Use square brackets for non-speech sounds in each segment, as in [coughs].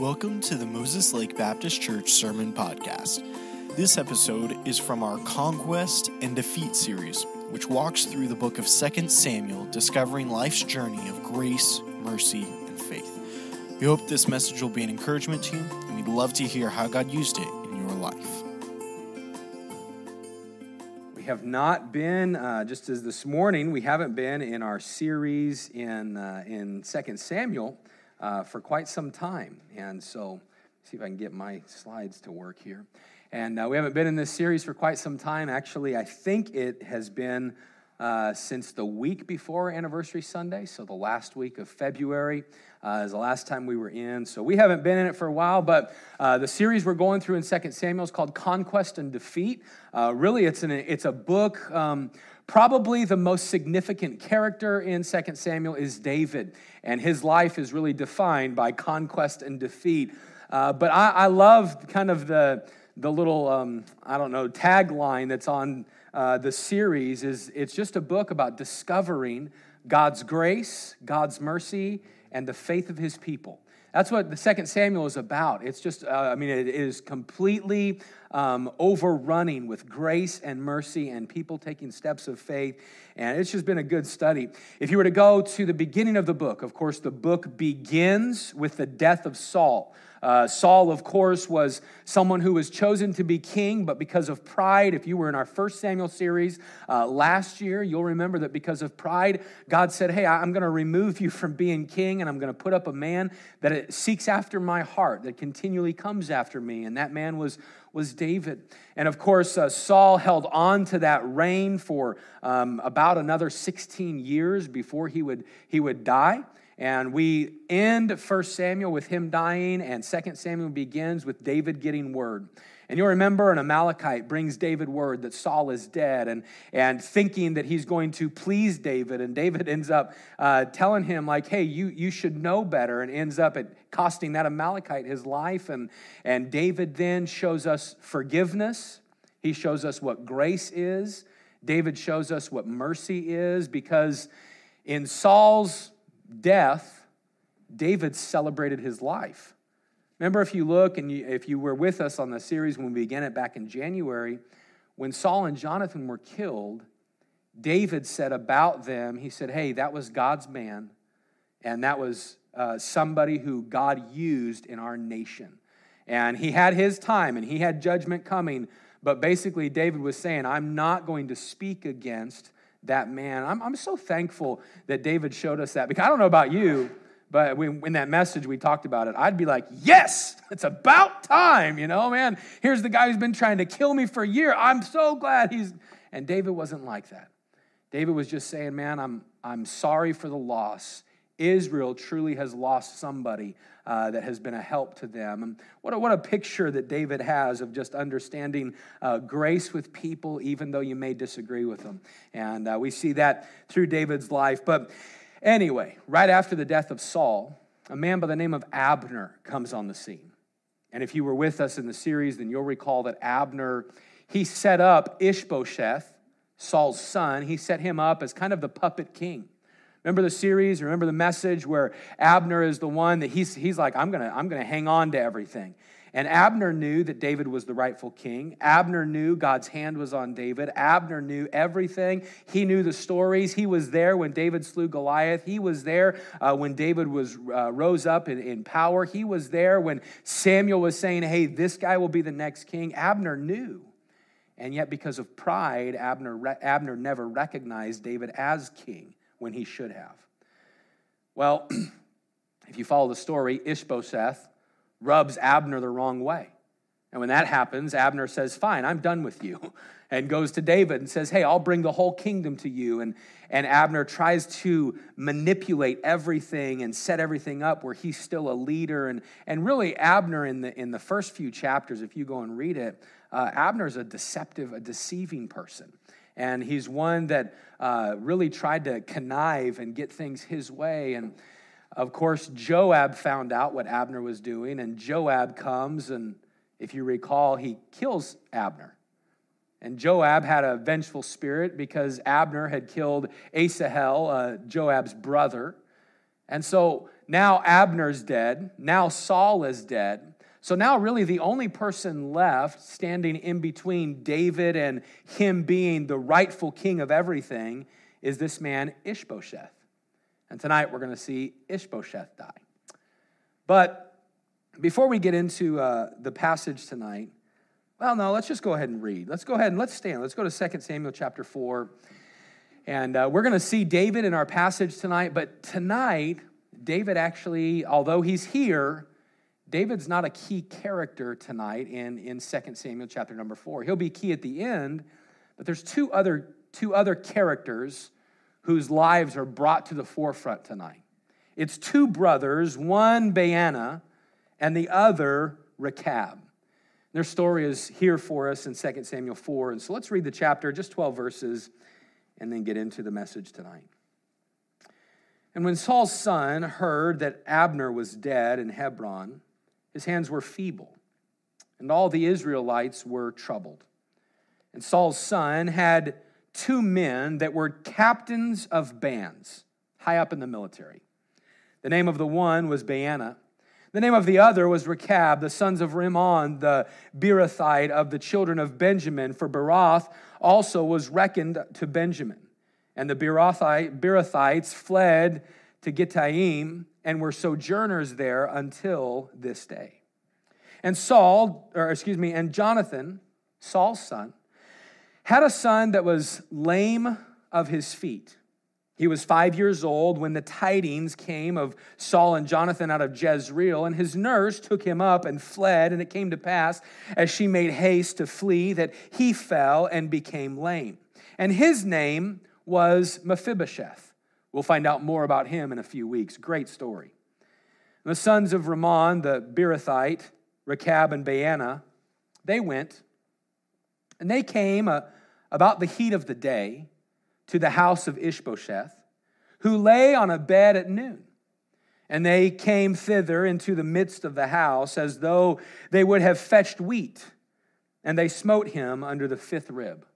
Welcome to the Moses Lake Baptist Church Sermon Podcast. This episode is from our Conquest and Defeat series, which walks through the book of 2 Samuel, discovering life's journey of grace, mercy, and faith. We hope this message will be an encouragement to you, and we'd love to hear how God used it in your life. We have not been, uh, just as this morning, we haven't been in our series in, uh, in 2 Samuel uh, for quite some time. And so, see if I can get my slides to work here. And uh, we haven't been in this series for quite some time. Actually, I think it has been uh, since the week before Anniversary Sunday, so the last week of February. Uh, is the last time we were in. So we haven't been in it for a while, but uh, the series we're going through in 2 Samuel is called Conquest and Defeat. Uh, really, it's, an, it's a book. Um, Probably the most significant character in 2 Samuel is David, and his life is really defined by conquest and defeat. Uh, but I, I, love kind of the, the little, um, I don't know, tagline that's on uh, the series is it's just a book about discovering God's grace, God's mercy, and the faith of his people. That's what the second Samuel is about. It's just, uh, I mean, it is completely um, overrunning with grace and mercy and people taking steps of faith. And it's just been a good study. If you were to go to the beginning of the book, of course, the book begins with the death of Saul. Uh, Saul, of course, was someone who was chosen to be king, but because of pride, if you were in our first Samuel series uh, last year, you'll remember that because of pride, God said, Hey, I'm going to remove you from being king, and I'm going to put up a man that seeks after my heart, that continually comes after me. And that man was was David. And of course, uh, Saul held on to that reign for um, about another 16 years before he would, he would die. And we end 1 Samuel with him dying, and 2 Samuel begins with David getting word. And you'll remember an Amalekite brings David word that Saul is dead and, and thinking that he's going to please David. And David [laughs] ends up uh, telling him, like, hey, you, you should know better, and ends up at costing that Amalekite his life. And, and David then shows us forgiveness, he shows us what grace is. David shows us what mercy is because in Saul's death, David celebrated his life. Remember, if you look and you, if you were with us on the series when we began it back in January, when Saul and Jonathan were killed, David said about them, he said, Hey, that was God's man, and that was uh, somebody who God used in our nation. And he had his time and he had judgment coming, but basically, David was saying, I'm not going to speak against that man. I'm, I'm so thankful that David showed us that because I don't know about you, but when, in that message we talked about it, I'd be like, yes, it's about time, you know, man. Here's the guy who's been trying to kill me for a year. I'm so glad he's. And David wasn't like that. David was just saying, man, I'm, I'm sorry for the loss. Israel truly has lost somebody uh, that has been a help to them. And what a, what a picture that David has of just understanding uh, grace with people, even though you may disagree with them. And uh, we see that through David's life. But anyway, right after the death of Saul, a man by the name of Abner comes on the scene. And if you were with us in the series, then you'll recall that Abner, he set up Ishbosheth, Saul's son, he set him up as kind of the puppet king. Remember the series? Remember the message where Abner is the one that he's, he's like, I'm going to I'm going to hang on to everything. And Abner knew that David was the rightful king. Abner knew God's hand was on David. Abner knew everything. He knew the stories. He was there when David slew Goliath. He was there uh, when David was uh, rose up in, in power. He was there when Samuel was saying, "Hey, this guy will be the next king." Abner knew. And yet, because of pride, Abner, Abner never recognized David as king when he should have. Well, [clears throat] if you follow the story, Ishbosheth rubs Abner the wrong way. And when that happens, Abner says, Fine, I'm done with you. [laughs] And goes to David and says, Hey, I'll bring the whole kingdom to you. And, and Abner tries to manipulate everything and set everything up where he's still a leader. And, and really, Abner, in the, in the first few chapters, if you go and read it, uh, Abner's a deceptive, a deceiving person. And he's one that uh, really tried to connive and get things his way. And of course, Joab found out what Abner was doing, and Joab comes, and if you recall, he kills Abner. And Joab had a vengeful spirit because Abner had killed Asahel, uh, Joab's brother. And so now Abner's dead. Now Saul is dead. So now, really, the only person left standing in between David and him being the rightful king of everything is this man, Ishbosheth. And tonight we're going to see Ishbosheth die. But before we get into uh, the passage tonight, well, no, let's just go ahead and read. Let's go ahead and let's stand. Let's go to 2 Samuel chapter 4. And uh, we're going to see David in our passage tonight. But tonight, David actually, although he's here, David's not a key character tonight in, in 2 Samuel chapter number 4. He'll be key at the end, but there's two other, two other characters whose lives are brought to the forefront tonight. It's two brothers, one Baana and the other Rechab. Their story is here for us in 2 Samuel 4. And so let's read the chapter, just 12 verses, and then get into the message tonight. And when Saul's son heard that Abner was dead in Hebron, his hands were feeble, and all the Israelites were troubled. And Saul's son had two men that were captains of bands, high up in the military. The name of the one was Baana. The name of the other was Rechab, the sons of Rimmon, the Beerothite of the children of Benjamin, for Beeroth also was reckoned to Benjamin. And the Beerothites fled to Gittaim and were sojourners there until this day. And Saul, or excuse me, and Jonathan, Saul's son, had a son that was lame of his feet. He was five years old when the tidings came of Saul and Jonathan out of Jezreel, and his nurse took him up and fled. And it came to pass, as she made haste to flee, that he fell and became lame. And his name was Mephibosheth. We'll find out more about him in a few weeks. Great story. The sons of Ramon, the Beerothite, Rechab and Baana, they went, and they came uh, about the heat of the day to the house of Ishbosheth, who lay on a bed at noon. And they came thither into the midst of the house as though they would have fetched wheat, and they smote him under the fifth rib.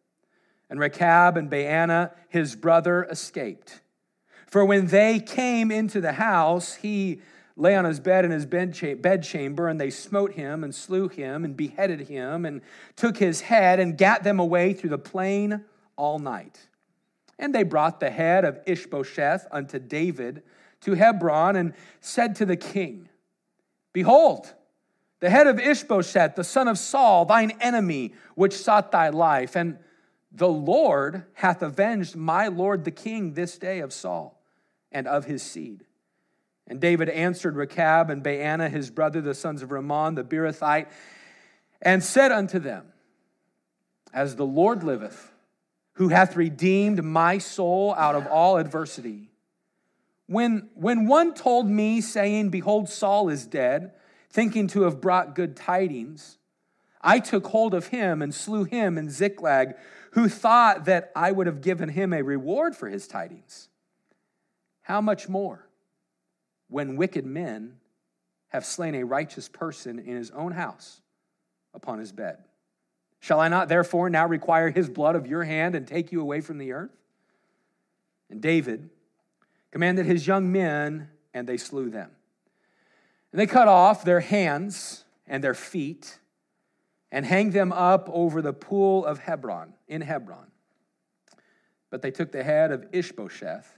And Rechab and Baana, his brother, escaped. For when they came into the house, he lay on his bed in his bedchamber, and they smote him and slew him and beheaded him and took his head and gat them away through the plain all night. And they brought the head of Ishbosheth unto David to Hebron and said to the king, Behold, the head of Ishbosheth, the son of Saul, thine enemy, which sought thy life. And the Lord hath avenged my lord the king this day of Saul and of his seed. And David answered Rechab and Baana, his brother, the sons of Ramon, the Beerothite, and said unto them, As the Lord liveth, who hath redeemed my soul out of all adversity. When, when one told me, saying, Behold, Saul is dead, thinking to have brought good tidings, I took hold of him and slew him in Ziklag, who thought that I would have given him a reward for his tidings. How much more? when wicked men have slain a righteous person in his own house upon his bed. Shall I not therefore now require his blood of your hand and take you away from the earth? And David commanded his young men, and they slew them. And they cut off their hands and their feet and hanged them up over the pool of Hebron, in Hebron. But they took the head of Ishbosheth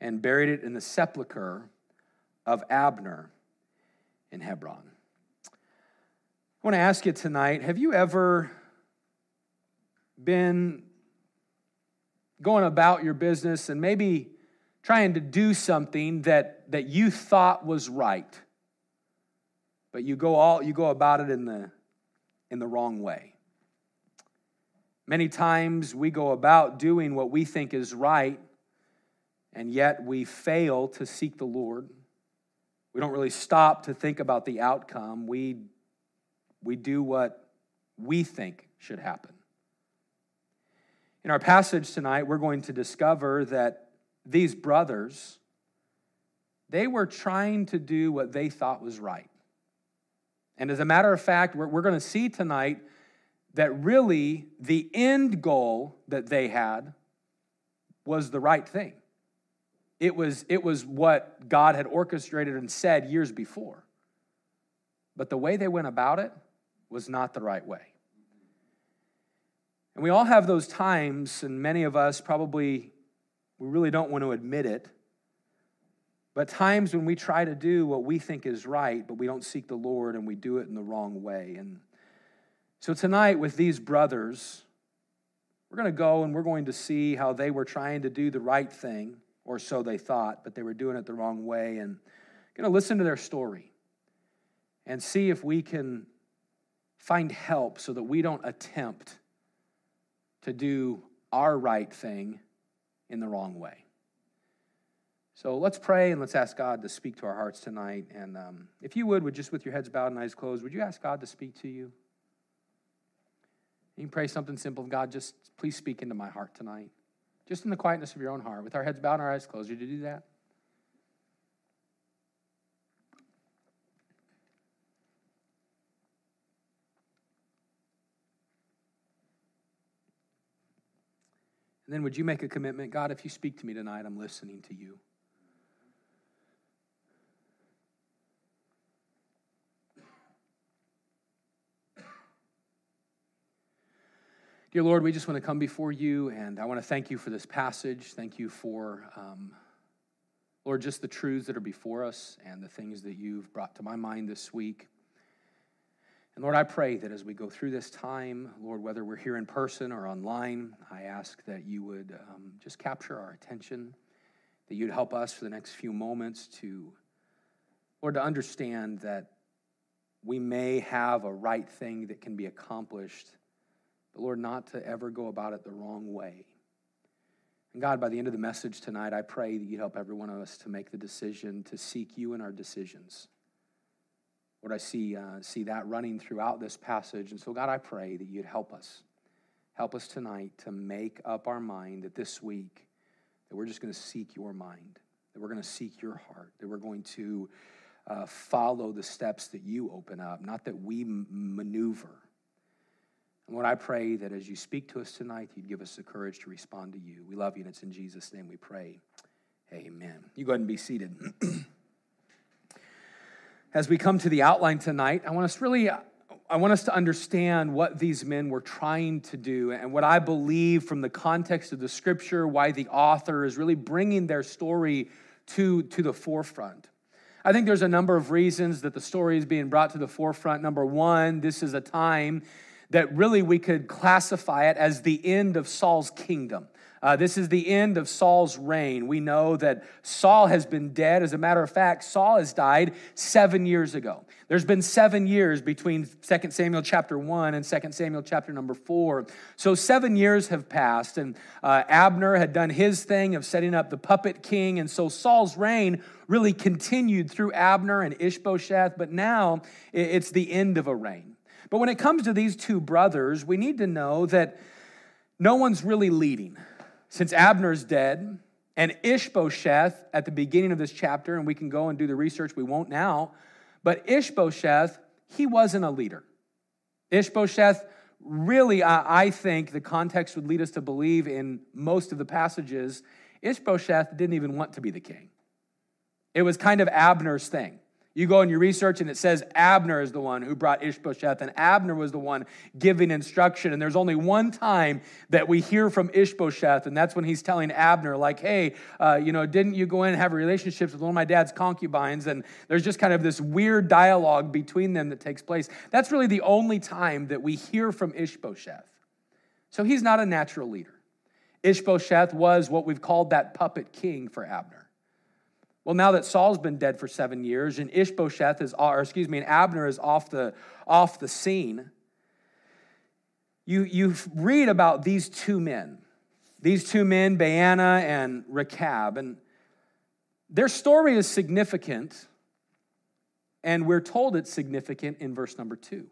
and buried it in the sepulchre of Abner in Hebron. I want to ask you tonight have you ever been going about your business and maybe trying to do something that, that you thought was right, but you go, all, you go about it in the, in the wrong way? Many times we go about doing what we think is right, and yet we fail to seek the Lord. We don't really stop to think about the outcome. We, we do what we think should happen. In our passage tonight, we're going to discover that these brothers, they were trying to do what they thought was right. And as a matter of fact, we're, we're going to see tonight that really the end goal that they had was the right thing. It was, it was what God had orchestrated and said years before. But the way they went about it was not the right way. And we all have those times, and many of us probably, we really don't want to admit it, but times when we try to do what we think is right, but we don't seek the Lord and we do it in the wrong way. And so tonight, with these brothers, we're going to go and we're going to see how they were trying to do the right thing, or so they thought, but they were doing it the wrong way. And going to listen to their story and see if we can find help so that we don't attempt to do our right thing in the wrong way. So let's pray and let's ask God to speak to our hearts tonight. And um, if you would, would just with your heads bowed and eyes closed, would you ask God to speak to you? You can pray something simple. God, just please speak into my heart tonight. Just in the quietness of your own heart, with our heads bowed and our eyes closed. Would you do that? And then would you make a commitment? God, if you speak to me tonight, I'm listening to you. Dear Lord, we just want to come before you, and I want to thank you for this passage. Thank you for, um, Lord, just the truths that are before us and the things that you've brought to my mind this week. And Lord, I pray that as we go through this time, Lord, whether we're here in person or online, I ask that you would um, just capture our attention, that you'd help us for the next few moments to, Lord, to understand that we may have a right thing that can be accomplished, but Lord, not to ever go about it the wrong way. And God, by the end of the message tonight, I pray that you'd help every one of us to make the decision to seek you in our decisions Lord, I see, uh, see that running throughout this passage. And so, God, I pray that you'd help us. Help us tonight to make up our mind that this week that we're just going to seek your mind, that we're going to seek your heart, that we're going to uh, follow the steps that you open up, not that we maneuver. And Lord, I pray that as you speak to us tonight, you'd give us the courage to respond to you. We love you, and it's in Jesus' name we pray. Amen. You go ahead and be seated. [clears throat] as we come to the outline tonight, I want us really I want us to understand what these men were trying to do and what I believe from the context of the scripture, why the author is really bringing their story to, to the forefront. I think there's a number of reasons that the story is being brought to the forefront. Number one, this is a time that really we could classify it as the end of Saul's kingdom. Uh, this is the end of Saul's reign. We know that Saul has been dead. As a matter of fact, Saul has died seven years ago. There's been seven years between 2 Samuel chapter 1 and 2 Samuel chapter number 4. So seven years have passed, and uh, Abner had done his thing of setting up the puppet king. And so Saul's reign really continued through Abner and Ishbosheth, but now it's the end of a reign. But when it comes to these two brothers, we need to know that no one's really leading since Abner's dead, and Ishbosheth at the beginning of this chapter, and we can go and do the research, we won't now, but Ishbosheth, he wasn't a leader. Ishbosheth, really, I think the context would lead us to believe in most of the passages, Ishbosheth didn't even want to be the king. It was kind of Abner's thing. You go and you research, and it says Abner is the one who brought Ishbosheth, and Abner was the one giving instruction. And there's only one time that we hear from Ishbosheth, and that's when he's telling Abner, like, hey, uh, you know, didn't you go in and have relationships with one of my dad's concubines? And there's just kind of this weird dialogue between them that takes place. That's really the only time that we hear from Ishbosheth. So he's not a natural leader. Ishbosheth was what we've called that puppet king for Abner. Well, now that Saul's been dead for seven years and Ishbosheth is, or excuse me, and Abner is off the, off the scene, you, you read about these two men, these two men, Baana and Rechab, and their story is significant, and we're told it's significant in verse number two.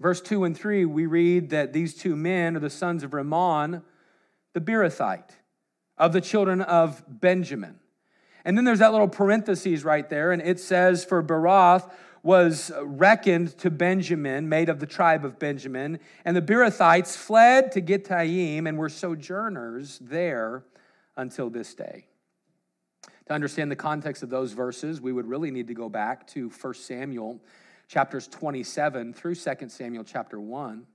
Verse 2 and 3, we read that these two men are the sons of Ramon the Beerothite, of the children of Benjamin. And then there's that little parenthesis right there, and it says, For Beeroth was reckoned to Benjamin, made of the tribe of Benjamin, and the Beerothites fled to Gittaim and were sojourners there until this day. To understand the context of those verses, we would really need to go back to 1 Samuel chapters 27 through 2 Samuel chapter 1.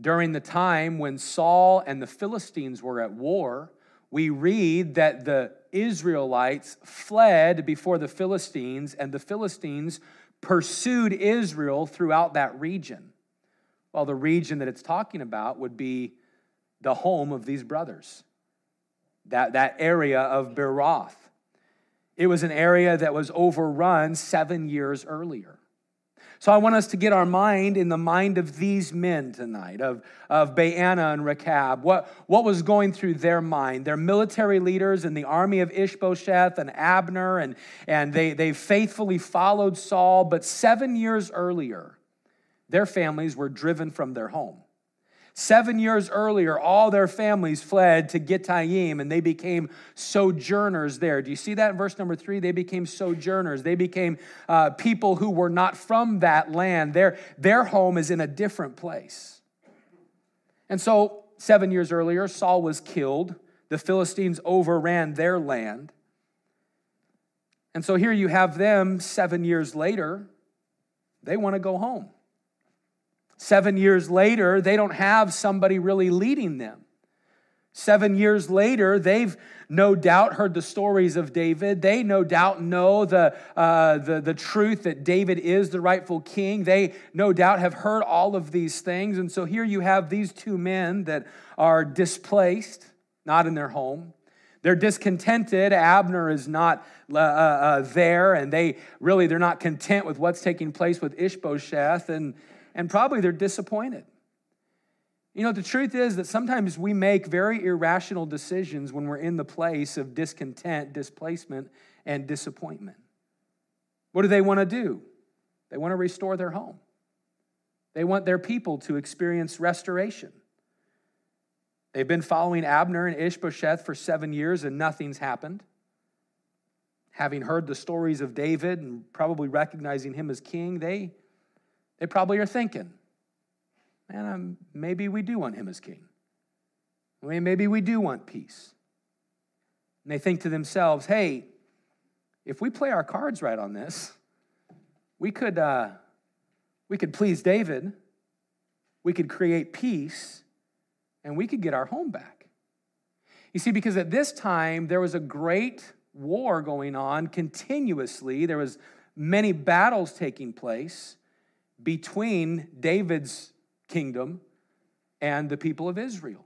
During the time when Saul and the Philistines were at war, we read that the Israelites fled before the Philistines, and the Philistines pursued Israel throughout that region. Well, the region that it's talking about would be the home of these brothers, that, that area of Beeroth. It was an area that was overrun seven years earlier. So I want us to get our mind in the mind of these men tonight, of, of Baana and Rechab. What, what was going through their mind? They're military leaders in the army of Ishbosheth and Abner, and, and they, they faithfully followed Saul. But seven years earlier, their families were driven from their home. Seven years earlier, all their families fled to Gittaim and they became sojourners there. Do you see that in verse number three? They became sojourners. They became uh, people who were not from that land. Their, their home is in a different place. And so, seven years earlier, Saul was killed. The Philistines overran their land. And so here you have them seven years later, they want to go home. Seven years later, they don't have somebody really leading them. Seven years later, they've no doubt heard the stories of David. They no doubt know the, uh, the, the truth that David is the rightful king. They no doubt have heard all of these things. And so here you have these two men that are displaced, not in their home. They're discontented. Abner is not uh, uh, uh there, and they really they're not content with what's taking place with Ishbosheth. And and probably they're disappointed. You know, the truth is that sometimes we make very irrational decisions when we're in the place of discontent, displacement, and disappointment. What do they want to do? They want to restore their home. They want their people to experience restoration. They've been following Abner and Ishbosheth for seven years and nothing's happened. Having heard the stories of David and probably recognizing him as king, they they probably are thinking, man, um, maybe we do want him as king. Maybe we do want peace. And they think to themselves, hey, if we play our cards right on this, we could, uh, we could please David, we could create peace, and we could get our home back. You see, because at this time there was a great war going on continuously. There was many battles taking place between David's kingdom and the people of Israel.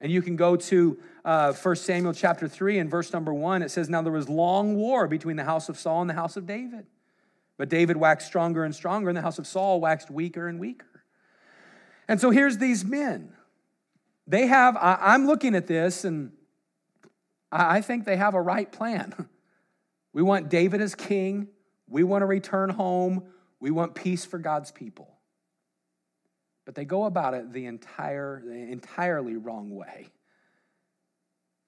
And you can go to uh, 1 Samuel chapter 3 and verse number 1. It says, Now there was long war between the house of Saul and the house of David. But David waxed stronger and stronger, and the house of Saul waxed weaker and weaker. And so here's these men. They have, I, am looking at this, and I, I think they have a right plan. [laughs] We want David as king. We want to return home. We want peace for God's people. But they go about it the entire, the entirely wrong way.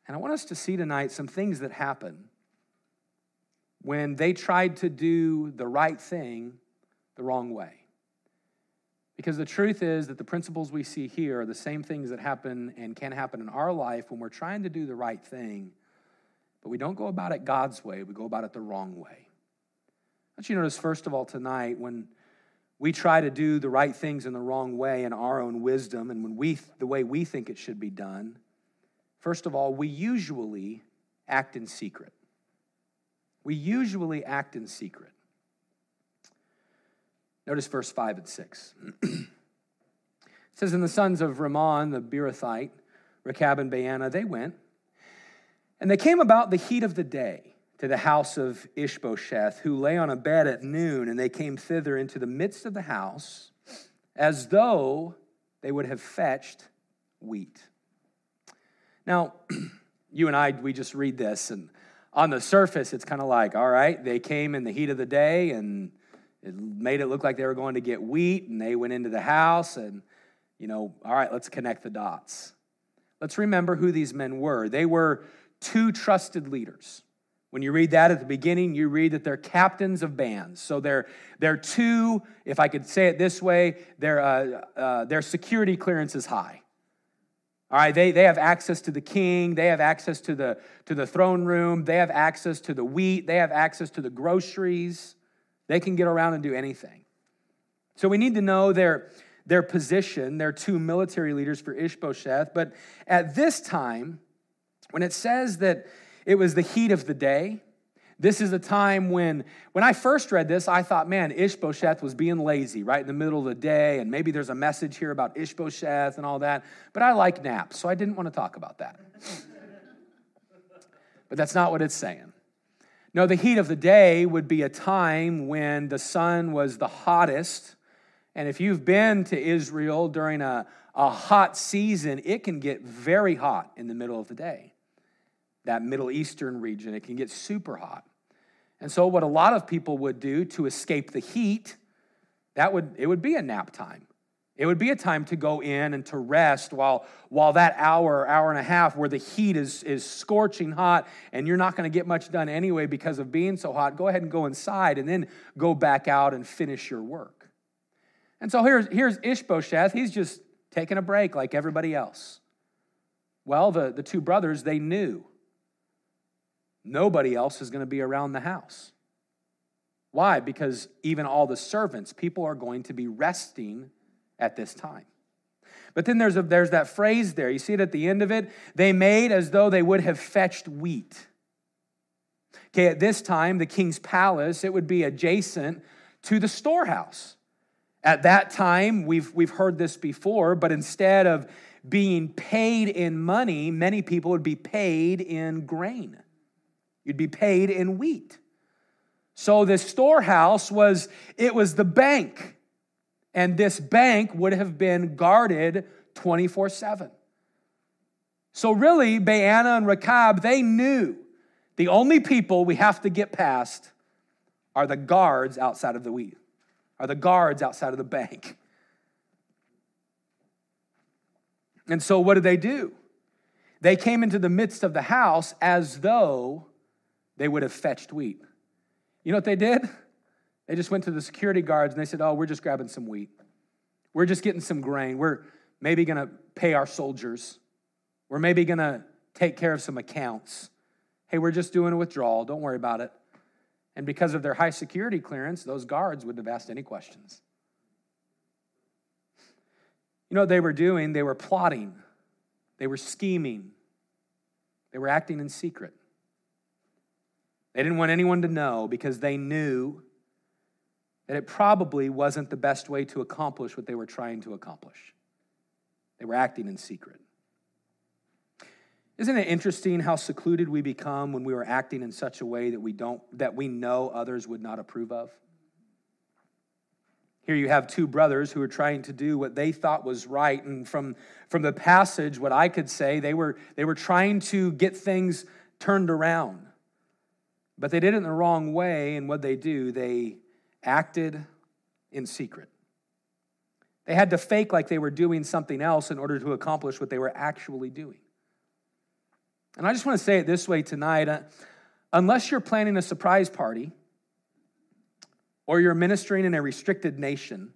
And I want us to see tonight some things that happen when they tried to do the right thing the wrong way. Because the truth is that the principles we see here are the same things that happen and can happen in our life when we're trying to do the right thing, but we don't go about it God's way, we go about it the wrong way. Don't you notice, first of all, tonight, when we try to do the right things in the wrong way in our own wisdom and when we the way we think it should be done, first of all, we usually act in secret. We usually act in secret. Notice verse 5 and 6. [clears throat] it says, And the sons of ramon the Beerothite, Rechab and Baana, they went, and they came about the heat of the day to the house of Ishbosheth, who lay on a bed at noon, and they came thither into the midst of the house, as though they would have fetched wheat. Now, [clears throat] you and I, we just read this, and on the surface, it's kind of like, all right, they came in the heat of the day, and it made it look like they were going to get wheat, and they went into the house, and, you know, all right, let's connect the dots. Let's remember who these men were. They were two trusted leaders. When you read that at the beginning, you read that they're captains of bands. So they're, they're two, if I could say it this way, their, uh, uh, their security clearance is high. All right, they, they have access to the king, they have access to the, to the throne room, they have access to the wheat, they have access to the groceries. They can get around and do anything. So we need to know their, their position. They're two military leaders for Ishbosheth. But at this time, when it says that it was the heat of the day, this is a time when, when I first read this, I thought, man, Ishbosheth was being lazy right in the middle of the day, and maybe there's a message here about Ishbosheth and all that. But I like naps, so I didn't want to talk about that. [laughs] but that's not what it's saying. No, the heat of the day would be a time when the sun was the hottest. And if you've been to Israel during a, a hot season, it can get very hot in the middle of the day. That Middle Eastern region, it can get super hot. And so what a lot of people would do to escape the heat, that would it would be a nap time. It would be a time to go in and to rest while, while that hour, hour and a half, where the heat is, is scorching hot and you're not going to get much done anyway because of being so hot, go ahead and go inside and then go back out and finish your work. And so here's, here's Ishbosheth. He's just taking a break like everybody else. Well, the, the two brothers, they knew Nobody else is going to be around the house. Why? Because even all the servants, people are going to be resting at this time. But then there's, a, there's that phrase there. You see it at the end of it? They made as though they would have fetched wheat. Okay, at this time, the king's palace, it would be adjacent to the storehouse. At that time, we've, we've heard this before, but instead of being paid in money, many people would be paid in grain. You'd be paid in wheat. So this storehouse was it was the bank. And this bank would have been guarded 24/7. So really Baana and Rechab they knew the only people we have to get past are the guards outside of the wheat. Are the guards outside of the bank. And so what did they do? They came into the midst of the house as though they would have fetched wheat. You know what they did? They just went to the security guards and they said, Oh, we're just grabbing some wheat. We're just getting some grain. We're maybe going to pay our soldiers. We're maybe going to take care of some accounts. Hey, we're just doing a withdrawal. Don't worry about it. And because of their high security clearance, those guards wouldn't have asked any questions. You know what they were doing? They were plotting, they were scheming, they were acting in secret. They didn't want anyone to know because they knew that it probably wasn't the best way to accomplish what they were trying to accomplish. They were acting in secret. Isn't it interesting how secluded we become when we are acting in such a way that we don't that we know others would not approve of? Here you have two brothers who are trying to do what they thought was right and from from the passage what I could say they were they were trying to get things turned around. But they did it in the wrong way, and what they do, they acted in secret. They had to fake like they were doing something else in order to accomplish what they were actually doing. And I just want to say it this way tonight uh, unless you're planning a surprise party or you're ministering in a restricted nation,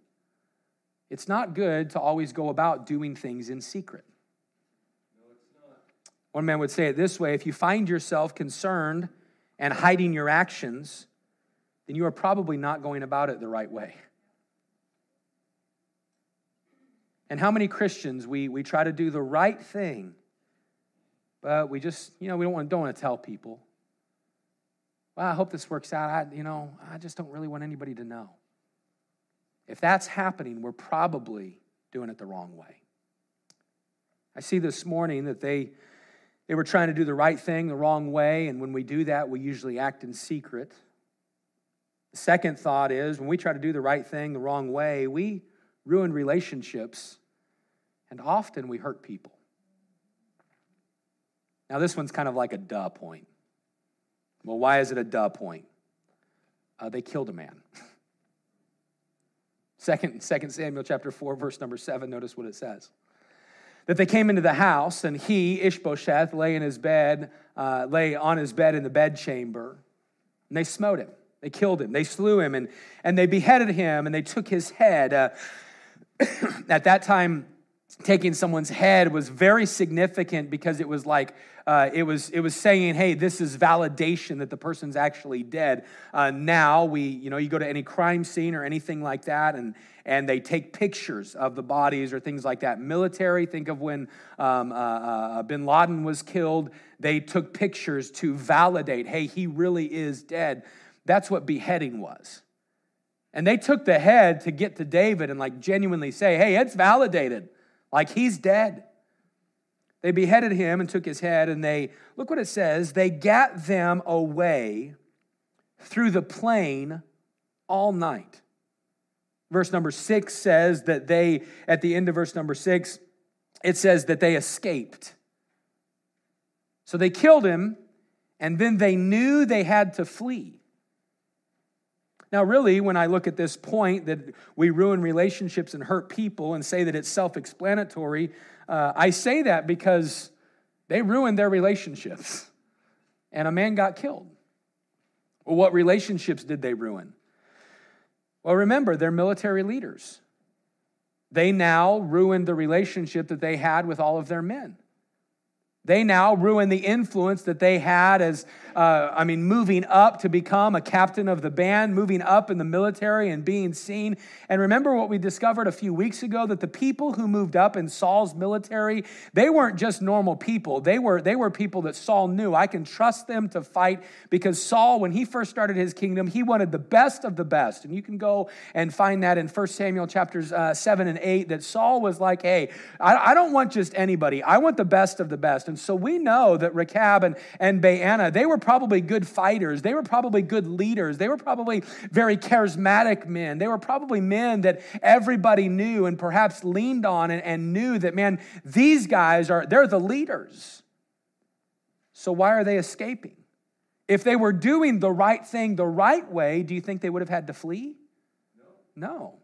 it's not good to always go about doing things in secret. One man would say it this way if you find yourself concerned and hiding your actions, then you are probably not going about it the right way. And how many Christians we, we try to do the right thing, but we just, you know, we don't want, don't want to tell people. Well, I hope this works out. I, you know, I just don't really want anybody to know. If that's happening, we're probably doing it the wrong way. I see this morning that they they were trying to do the right thing the wrong way, and when we do that, we usually act in secret. The second thought is when we try to do the right thing the wrong way, we ruin relationships, and often we hurt people. Now, this one's kind of like a duh point. Well, why is it a duh point? Uh, they killed a man. [laughs] Second, Second Samuel chapter 4, verse number 7, notice what it says that they came into the house, and he, Ishbosheth, lay in his bed, uh, lay on his bed in the bedchamber, and they smote him. They killed him. They slew him, and, and they beheaded him, and they took his head. Uh, [coughs] at that time, taking someone's head was very significant because it was like uh, it was it was saying hey this is validation that the person's actually dead. Uh, now we you know you go to any crime scene or anything like that and and they take pictures of the bodies or things like that. Military think of when um, uh, uh bin laden was killed they took pictures to validate hey he really is dead. That's what beheading was. And they took the head to get to david and like genuinely say hey it's validated like he's dead. They beheaded him and took his head, and they, look what it says, they gat them away through the plain all night. Verse number six says that they, at the end of verse number six, it says that they escaped. So they killed him, and then they knew they had to flee. Now, really, when I look at this point that we ruin relationships and hurt people and say that it's self explanatory, uh, I say that because they ruined their relationships and a man got killed. Well, what relationships did they ruin? Well, remember, they're military leaders. They now ruined the relationship that they had with all of their men. They now ruin the influence that they had as, uh, I mean, moving up to become a captain of the band, moving up in the military and being seen. And remember what we discovered a few weeks ago that the people who moved up in Saul's military, they weren't just normal people. They were, they were people that Saul knew. I can trust them to fight because Saul, when he first started his kingdom, he wanted the best of the best. And you can go and find that in 1 Samuel chapters uh, 7 and 8 that Saul was like, hey, I, I don't want just anybody, I want the best of the best. And so we know that Rechab and, and Baana, they were probably good fighters. They were probably good leaders. They were probably very charismatic men. They were probably men that everybody knew and perhaps leaned on and, and knew that, man, these guys are, they're the leaders. So why are they escaping? If they were doing the right thing the right way, do you think they would have had to flee? No. No,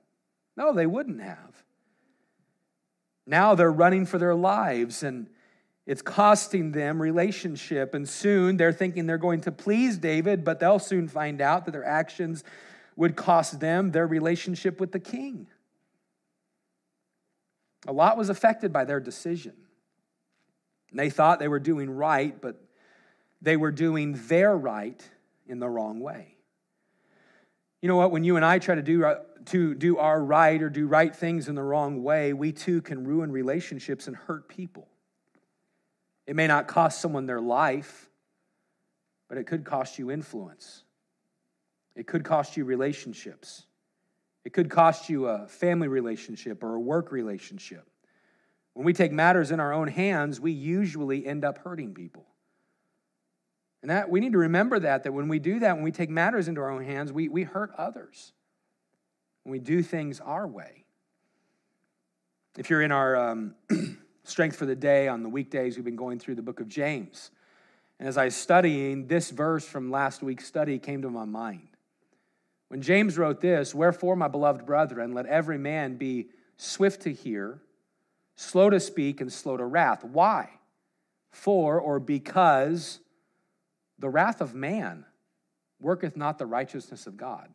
no they wouldn't have. Now they're running for their lives and it's costing them relationship, and soon they're thinking they're going to please David, but they'll soon find out that their actions would cost them their relationship with the king. A lot was affected by their decision. They thought they were doing right, but they were doing their right in the wrong way. You know what? When you and I try to do, to do our right or do right things in the wrong way, we too can ruin relationships and hurt people. It may not cost someone their life, but it could cost you influence. It could cost you relationships. It could cost you a family relationship or a work relationship. When we take matters in our own hands, we usually end up hurting people. And that we need to remember that, that when we do that, when we take matters into our own hands, we, we hurt others. When we do things our way. If you're in our um, [clears throat] Strength for the Day on the weekdays, we've been going through the book of James. And as I was studying, this verse from last week's study came to my mind. When James wrote this, Wherefore, my beloved brethren, let every man be swift to hear, slow to speak, and slow to wrath. Why? For or because the wrath of man worketh not the righteousness of God.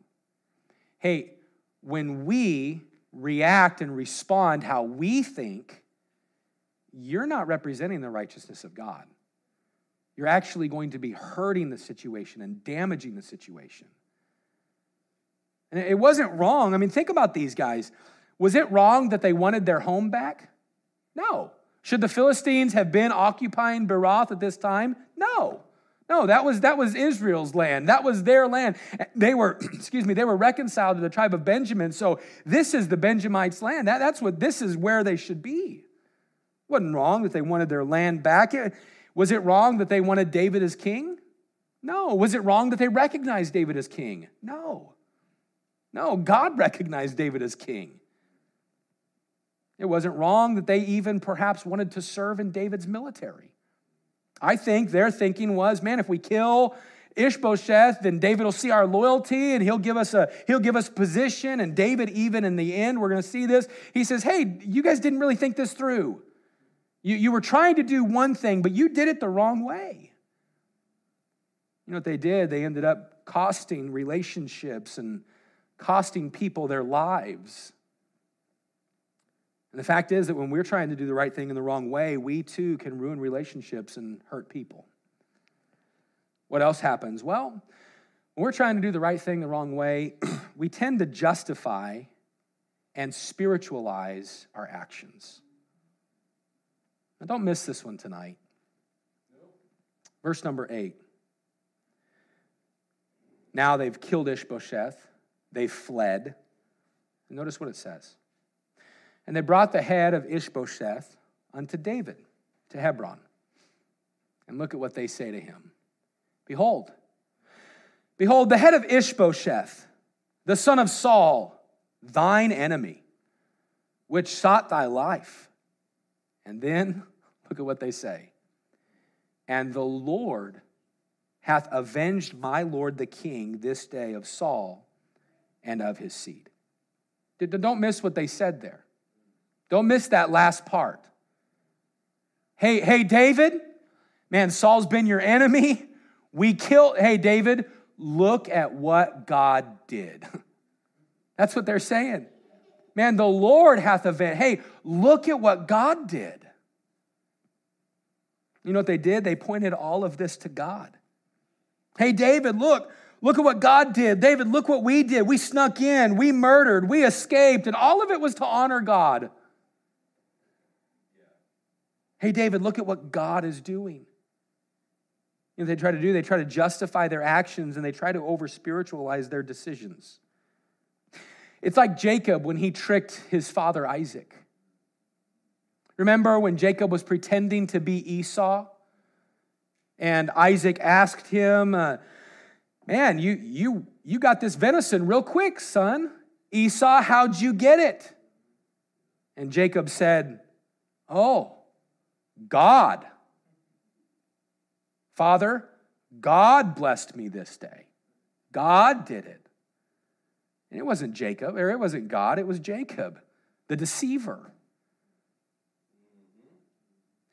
Hey, when we react and respond how we think, you're not representing the righteousness of God. You're actually going to be hurting the situation and damaging the situation. And it wasn't wrong. I mean, think about these guys. Was it wrong that they wanted their home back? No. Should the Philistines have been occupying Beeroth at this time? No. No, that was that was Israel's land. That was their land. They were, [clears throat] excuse me, they were reconciled to the tribe of Benjamin. So this is the Benjamites' land. That, that's what this is where they should be. It wasn't wrong that they wanted their land back. Was it wrong that they wanted David as king? No. Was it wrong that they recognized David as king? No. No, God recognized David as king. It wasn't wrong that they even perhaps wanted to serve in David's military. I think their thinking was, man, if we kill Ishbosheth, then David will see our loyalty and he'll give us a he'll give us position. And David, even in the end, we're going to see this. He says, Hey, you guys didn't really think this through. You, you were trying to do one thing, but you did it the wrong way. You know what they did? They ended up costing relationships and costing people their lives. And the fact is that when we're trying to do the right thing in the wrong way, we too can ruin relationships and hurt people. What else happens? Well, when we're trying to do the right thing the wrong way, [clears throat] we tend to justify and spiritualize our actions. Now, don't miss this one tonight. Verse number eight. Now they've killed Ishbosheth, they've fled. notice what it says. And they brought the head of Ishbosheth unto David to Hebron. And look at what they say to him Behold, behold, the head of Ishbosheth, the son of Saul, thine enemy, which sought thy life. And then [laughs] look at what they say. And the Lord hath avenged my Lord the king this day of Saul and of his seed. Don't miss what they said there. Don't miss that last part. Hey, hey, David, man, Saul's been your enemy. We killed, hey, David, look at what God did. [laughs] That's what they're saying. Man, the Lord hath a avenged. Hey, look at what God did. You know what they did? They pointed all of this to God. Hey, David, look, look at what God did. David, look what we did. We snuck in, we murdered, we escaped, and all of it was to honor God. Hey, David, look at what God is doing. You know, they try to do, they try to justify their actions and they try to over spiritualize their decisions. It's like Jacob when he tricked his father Isaac. Remember when Jacob was pretending to be Esau? And Isaac asked him, uh, Man, you, you, you got this venison real quick, son. Esau, how'd you get it? And Jacob said, Oh, God. Father, God blessed me this day. God did it. And it wasn't Jacob, or it wasn't God, it was Jacob, the deceiver.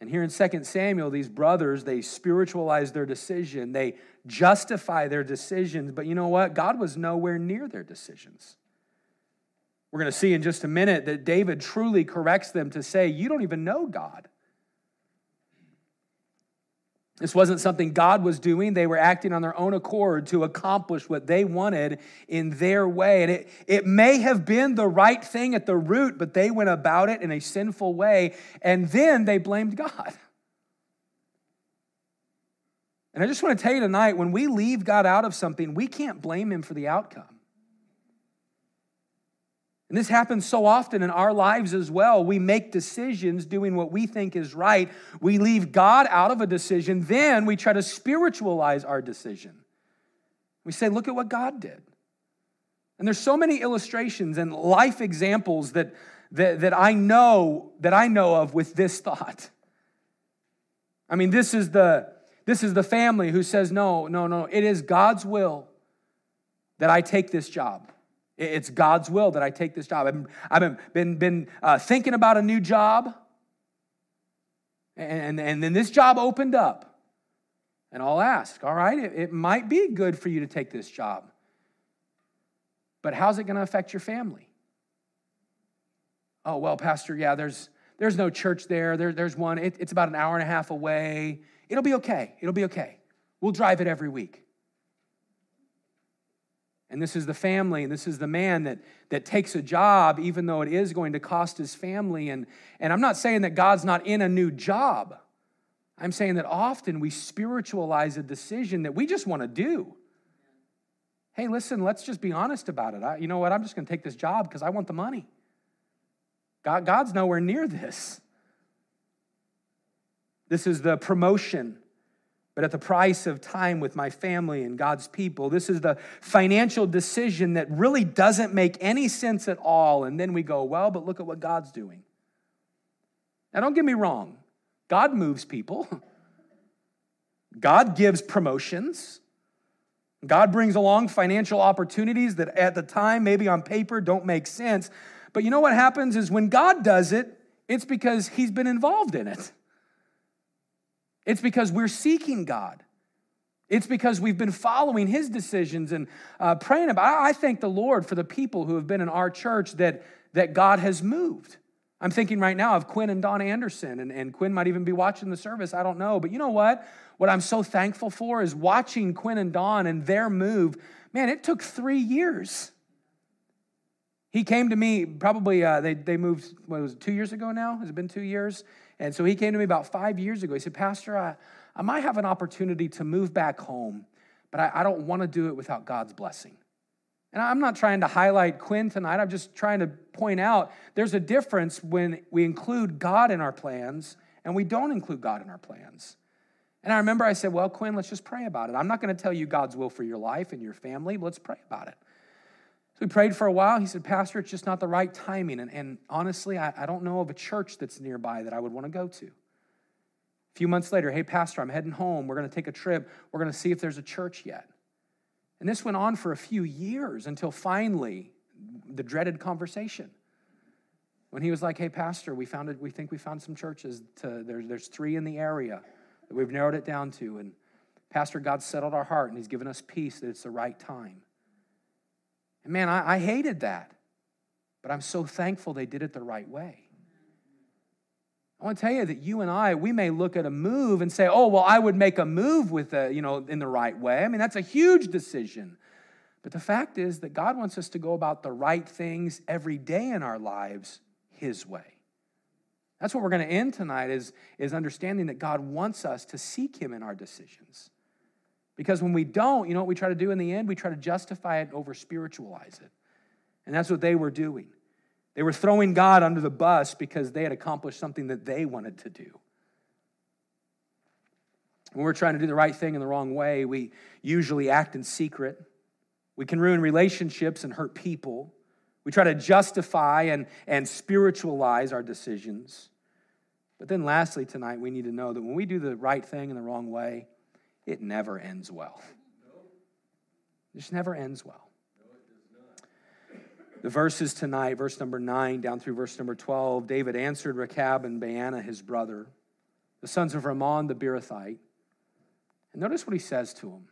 And here in 2 Samuel, these brothers, they spiritualize their decision. They justify their decisions. But you know what? God was nowhere near their decisions. We're going to see in just a minute that David truly corrects them to say, You don't even know God. This wasn't something God was doing. They were acting on their own accord to accomplish what they wanted in their way. And it, it may have been the right thing at the root, but they went about it in a sinful way. And then they blamed God. And I just want to tell you tonight when we leave God out of something, we can't blame Him for the outcome. And this happens so often in our lives as well. We make decisions doing what we think is right. We leave God out of a decision. Then we try to spiritualize our decision. We say, look at what God did. And there's so many illustrations and life examples that, that, that I know that I know of with this thought. I mean, this is the this is the family who says, no, no, no, it is God's will that I take this job. It's God's will that I take this job. I've, I've been, been uh, thinking about a new job, and, and then this job opened up. And I'll ask, all right, it, it might be good for you to take this job, but how's it going to affect your family? Oh, well, Pastor, yeah, there's, there's no church there. there there's one, it, it's about an hour and a half away. It'll be okay. It'll be okay. We'll drive it every week. And this is the family, and this is the man that, that takes a job, even though it is going to cost his family. And, and I'm not saying that God's not in a new job. I'm saying that often we spiritualize a decision that we just want to do. Hey, listen, let's just be honest about it. I, you know what? I'm just going to take this job because I want the money. God, God's nowhere near this. This is the promotion but at the price of time with my family and God's people. This is the financial decision that really doesn't make any sense at all. And then we go, well, but look at what God's doing. Now, don't get me wrong, God moves people, [laughs] God gives promotions. God brings along financial opportunities that at the time, maybe on paper, don't make sense. But you know what happens is when God does it, it's because He's been involved in it. [laughs] It's because we're seeking God. It's because we've been following his decisions and uh, praying about. I thank the Lord for the people who have been in our church that, that God has moved. I'm thinking right now of Quinn and Don Anderson, and, and Quinn might even be watching the service. I don't know. But you know what? What I'm so thankful for is watching Quinn and Don and their move. Man, it took three years. He came to me probably, uh, they, they moved, what was it, two years ago now? Has it been two years? And so he came to me about five years ago. He said, Pastor, I, I might have an opportunity to move back home, but I, I don't want to do it without God's blessing. And I'm not trying to highlight Quinn tonight. I'm just trying to point out there's a difference when we include God in our plans and we don't include God in our plans. And I remember I said, Well, Quinn, let's just pray about it. I'm not going to tell you God's will for your life and your family. Let's pray about it. So we prayed for a while. He said, Pastor, it's just not the right timing. And, and honestly, I, I don't know of a church that's nearby that I would want to go to. A few months later, hey, Pastor, I'm heading home. We're going to take a trip. We're going to see if there's a church yet. And this went on for a few years until finally the dreaded conversation. When he was like, hey, Pastor, we found it, we think we found some churches. To, there's, there's three in the area that we've narrowed it down to. And Pastor, God settled our heart and he's given us peace that it's the right time. And man, I, I hated that. But I'm so thankful they did it the right way. I want to tell you that you and I, we may look at a move and say, oh, well, I would make a move with a, you know, in the right way. I mean, that's a huge decision. But the fact is that God wants us to go about the right things every day in our lives His way. That's what we're going to end tonight is, is understanding that God wants us to seek Him in our decisions. Because when we don't, you know what we try to do in the end? We try to justify it and over spiritualize it. And that's what they were doing. They were throwing God under the bus because they had accomplished something that they wanted to do. When we're trying to do the right thing in the wrong way, we usually act in secret. We can ruin relationships and hurt people. We try to justify and, and spiritualize our decisions. But then, lastly, tonight, we need to know that when we do the right thing in the wrong way, it never ends well. It just never ends well. The verses tonight, verse number 9 down through verse number 12, David answered Rechab and Baanah, his brother, the sons of Rimmon the Beerothite. And notice what he says to him.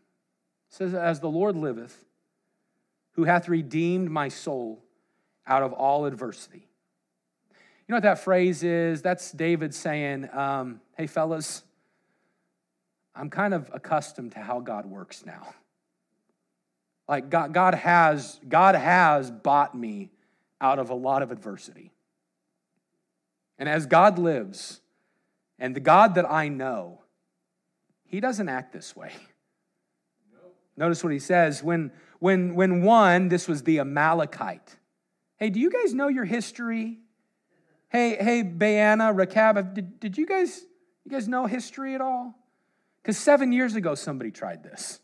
He says, As the Lord liveth, who hath redeemed my soul out of all adversity. You know what that phrase is? That's David saying, um, Hey, fellas, I'm kind of accustomed to how God works now. Like God, God has God has bought me out of a lot of adversity. And as God lives, and the God that I know, he doesn't act this way. Notice what he says when when when one, this was the Amalekite. Hey, do you guys know your history? Hey, hey, Baanah, Rechab, did, did you guys you guys know history at all? Because seven years ago somebody tried this.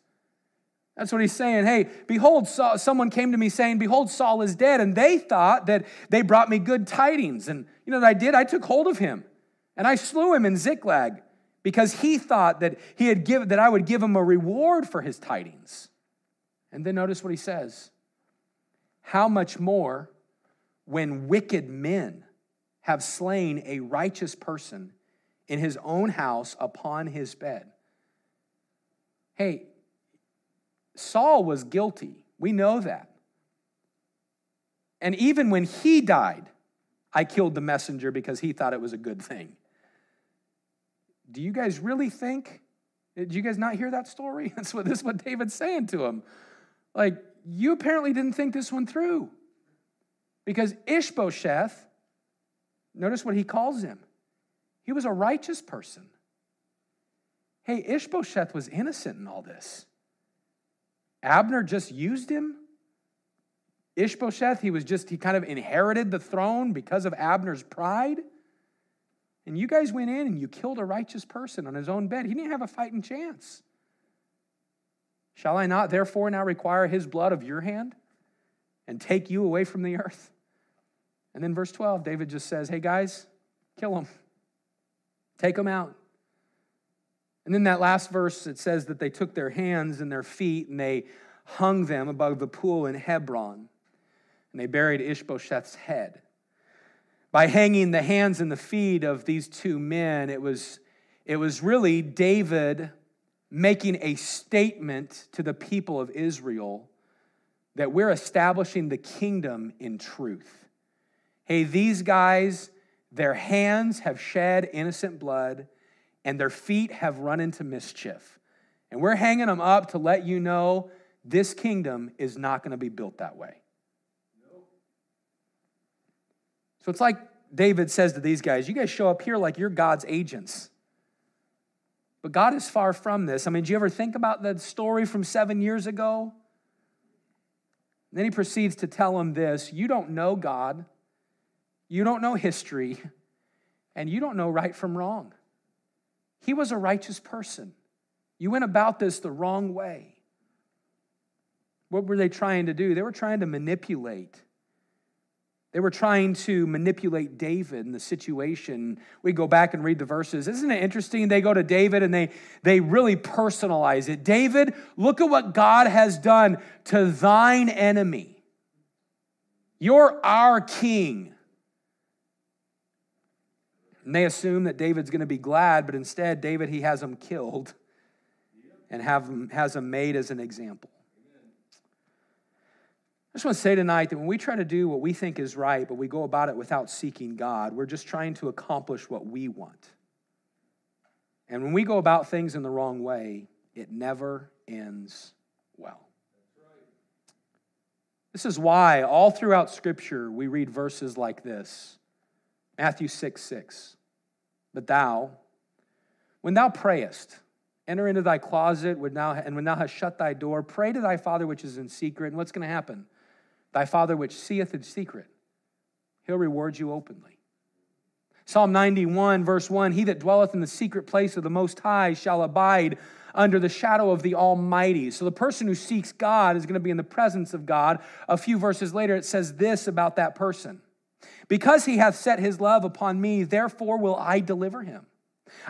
That's what he's saying. Hey, behold, Saul, someone came to me saying, Behold, Saul is dead. And they thought that they brought me good tidings. And you know what I did? I took hold of him and I slew him in Ziklag because he thought that he had give, that I would give him a reward for his tidings. And then notice what he says. How much more when wicked men have slain a righteous person in his own house upon his bed? Hey, Saul was guilty. We know that. And even when he died, I killed the messenger because he thought it was a good thing. Do you guys really think? Did you guys not hear that story? [laughs] That's what this is what David's saying to him. Like, you apparently didn't think this one through. Because Ishbosheth, notice what he calls him. He was a righteous person. Hey, Ishbosheth was innocent in all this. Abner just used him. Ishbosheth, he was just, he kind of inherited the throne because of Abner's pride. And you guys went in and you killed a righteous person on his own bed. He didn't have a fighting chance. Shall I not therefore now require his blood of your hand and take you away from the earth? And then verse 12, David just says, Hey guys, kill him, take him out. And then that last verse, it says that they took their hands and their feet and they hung them above the pool in Hebron. And they buried Ishbosheth's head. By hanging the hands and the feet of these two men, it was, it was really David making a statement to the people of Israel that we're establishing the kingdom in truth. Hey, these guys, Their hands have shed innocent blood, and their feet have run into mischief. And we're hanging them up to let you know this kingdom is not going to be built that way. So it's like David says to these guys, You guys show up here like you're God's agents. But God is far from this. I mean, do you ever think about the story from seven years ago? And then he proceeds to tell them this You don't know God, you don't know history, and you don't know right from wrong. He was a righteous person. You went about this the wrong way. What were they trying to do? They were trying to manipulate they were trying to manipulate David in the situation. We go back and read the verses. Isn't it interesting? They go to David and they, they really personalize it. David, look at what God has done to thine enemy. You're our king. And they assume that David's going to be glad, but instead, David, he has him killed and have him, has him made as an example. I just want to say tonight that when we try to do what we think is right, but we go about it without seeking God, we're just trying to accomplish what we want. And when we go about things in the wrong way, it never ends well. This is why all throughout Scripture we read verses like this Matthew 6 6. But thou, when thou prayest, enter into thy closet and when thou hast shut thy door, pray to thy Father which is in secret. And what's going to happen? Thy Father which seeth in secret, he'll reward you openly. Psalm 91, verse 1 He that dwelleth in the secret place of the Most High shall abide under the shadow of the Almighty. So the person who seeks God is going to be in the presence of God. A few verses later, it says this about that person Because he hath set his love upon me, therefore will I deliver him.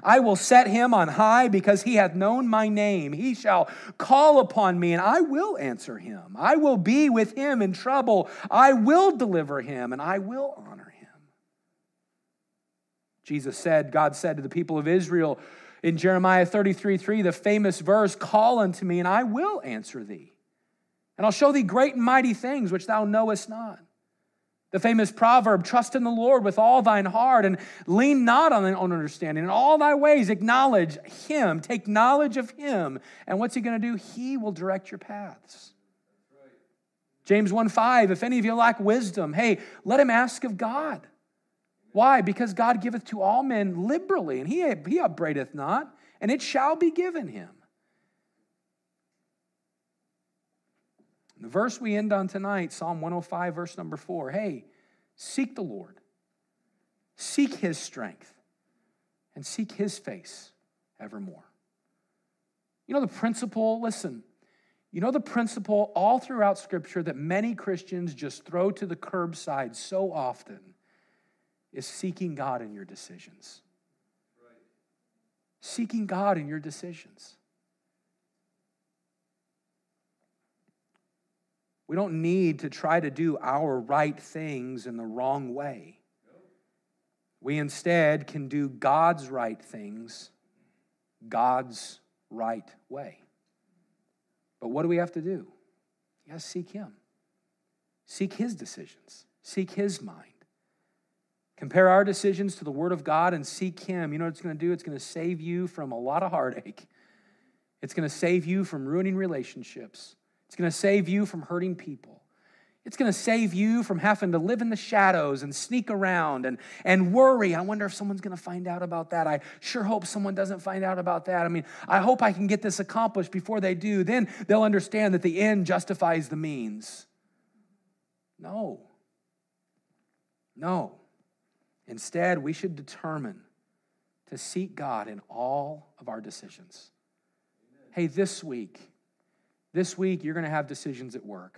I will set him on high because he hath known my name. He shall call upon me, and I will answer him. I will be with him in trouble. I will deliver him, and I will honor him. Jesus said, God said to the people of Israel in Jeremiah 33 3, the famous verse, Call unto me, and I will answer thee. And I'll show thee great and mighty things which thou knowest not. The famous proverb, trust in the Lord with all thine heart and lean not on thine own understanding. In all thy ways, acknowledge him, take knowledge of him. And what's he going to do? He will direct your paths. James 1 5, if any of you lack wisdom, hey, let him ask of God. Why? Because God giveth to all men liberally, and he, he upbraideth not, and it shall be given him. The verse we end on tonight, Psalm 105, verse number four hey, seek the Lord, seek his strength, and seek his face evermore. You know the principle, listen, you know the principle all throughout Scripture that many Christians just throw to the curbside so often is seeking God in your decisions. Right. Seeking God in your decisions. We don't need to try to do our right things in the wrong way. We instead can do God's right things God's right way. But what do we have to do? You got to seek Him. Seek His decisions, seek His mind. Compare our decisions to the Word of God and seek Him. You know what it's going to do? It's going to save you from a lot of heartache. It's going to save you from ruining relationships. It's going to save you from hurting people. It's going to save you from having to live in the shadows and sneak around and, and worry. I wonder if someone's going to find out about that. I sure hope someone doesn't find out about that. I mean, I hope I can get this accomplished before they do. Then they'll understand that the end justifies the means. No. No. Instead, we should determine to seek God in all of our decisions. Hey, this week, this week, you're going to have decisions at work.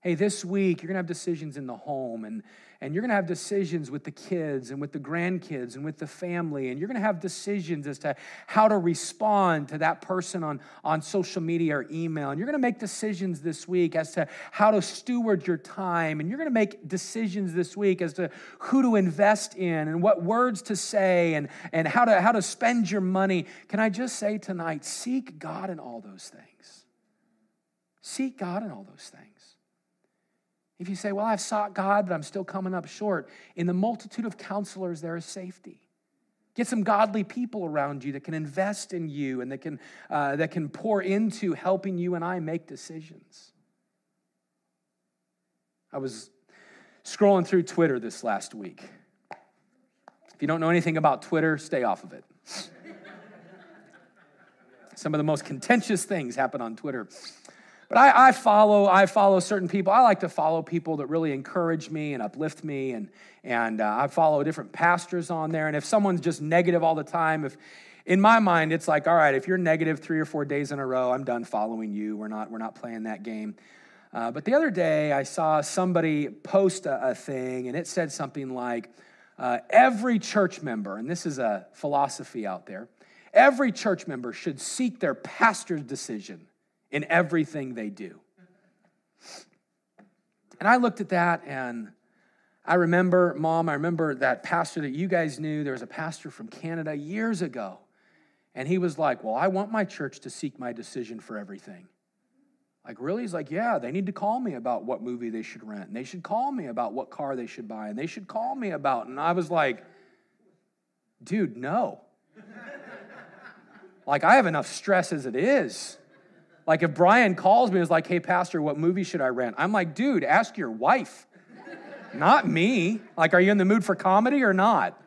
Hey, this week, you're going to have decisions in the home, and, and you're going to have decisions with the kids and with the grandkids and with the family, and you're going to have decisions as to how to respond to that person on, on social media or email. And you're going to make decisions this week as to how to steward your time, and you're going to make decisions this week as to who to invest in and what words to say and, and how, to, how to spend your money. Can I just say tonight, seek God in all those things? Seek God in all those things. If you say, Well, I've sought God, but I'm still coming up short, in the multitude of counselors, there is safety. Get some godly people around you that can invest in you and that can, uh, that can pour into helping you and I make decisions. I was scrolling through Twitter this last week. If you don't know anything about Twitter, stay off of it. [laughs] Some of the most contentious things happen on Twitter. But I, I, follow, I follow certain people. I like to follow people that really encourage me and uplift me, and and uh, I follow different pastors on there. And if someone's just negative all the time, if in my mind it's like, all right, if you're negative three or four days in a row, I'm done following you. We're not we're not playing that game. Uh, but the other day, I saw somebody post a, a thing, and it said something like, uh, "Every church member," and this is a philosophy out there. Every church member should seek their pastor's decision in everything they do. And I looked at that and I remember, Mom, I remember that pastor that you guys knew. There was a pastor from Canada years ago. And he was like, Well, I want my church to seek my decision for everything. Like, really? He's like, Yeah, they need to call me about what movie they should rent. And they should call me about what car they should buy. And they should call me about. And I was like, Dude, no. [laughs] like, I have enough stress as it is. Like if Brian calls me and is like, hey, Pastor, what movie should I rent? I'm like, dude, ask your wife, not me. Like, are you in the mood for comedy or not?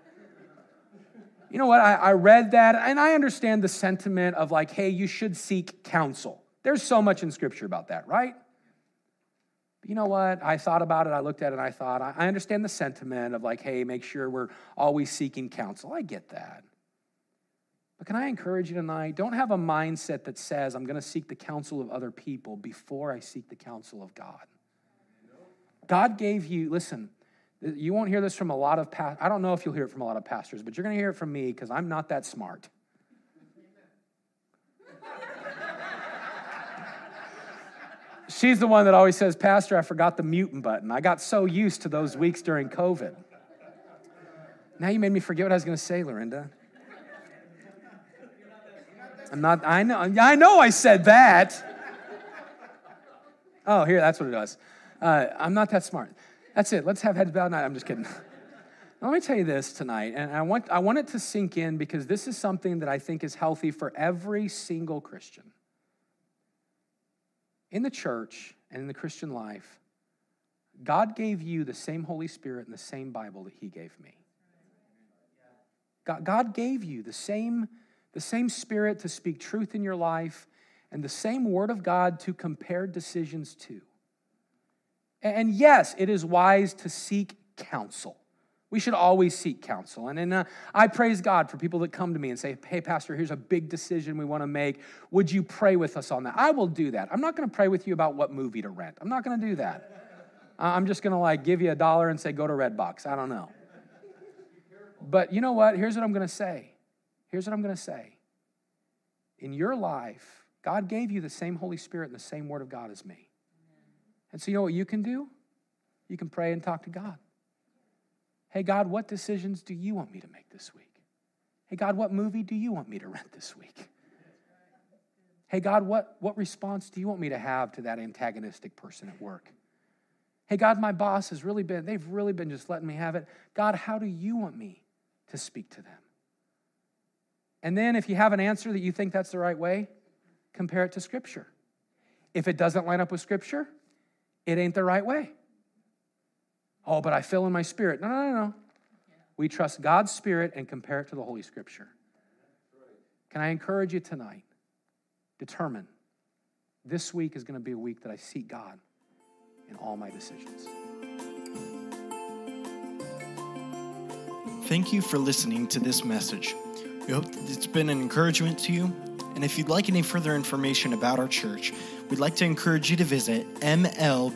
You know what? I, I read that and I understand the sentiment of like, hey, you should seek counsel. There's so much in Scripture about that, right? You know what? I thought about it. I looked at it and I thought, I understand the sentiment of like, hey, make sure we're always seeking counsel. I get that. But can I encourage you tonight? Don't have a mindset that says, I'm going to seek the counsel of other people before I seek the counsel of God. God gave you, listen, you won't hear this from a lot of pastors. I don't know if you'll hear it from a lot of pastors, but you're going to hear it from me because I'm not that smart. [laughs] She's the one that always says, Pastor, I forgot the mute button. I got so used to those weeks during COVID. Now you made me forget what I was going to say, Lorinda. I'm not, I know, I know I said that. Oh, here, that's what it was. Uh, I'm not that smart. That's it. Let's have heads bowed. No, I'm just kidding. [laughs] Let me tell you this tonight, and I want, I want it to sink in because this is something that I think is healthy for every single Christian. In the church and in the Christian life, God gave you the same Holy Spirit and the same Bible that He gave me. God gave you the same the same Spirit to speak truth in your life, and the same Word of God to compare decisions to. And yes, it is wise to seek counsel. We should always seek counsel. And, and uh, I praise God for people that come to me and say, Hey, Pastor, here's a big decision we want to make. Would you pray with us on that? I will do that. I'm not going to pray with you about what movie to rent. I'm not going to do that. I'm just going to like give you a dollar and say, Go to Redbox. I don't know. But you know what? Here's what I'm going to say Here's what I'm going to say. In your life, God gave you the same Holy Spirit and the same Word of God as me. And so, you know what you can do? You can pray and talk to God. Hey, God, what decisions do you want me to make this week? Hey, God, what movie do you want me to [laughs] rent this week? Hey, God, what, what response do you want me to have to that antagonistic person at work? Hey, God, my boss has really been, they've really been just letting me have it. God, how do you want me to speak to them? And then if you have an answer that you think that's the right way, compare it to Scripture. If it doesn't line up with Scripture, it ain't the right way. Oh, but I feel in my spirit. No, no, no, no. We trust God's Spirit and compare it to the Holy Scripture. Can I encourage you tonight? Determine this week is going to be a week that I seek God in all my decisions. Thank you for listening to this message. We hope it's been an encouragement to you. And if you'd like any further information about our church, we'd like to encourage you to visit mlbc.church.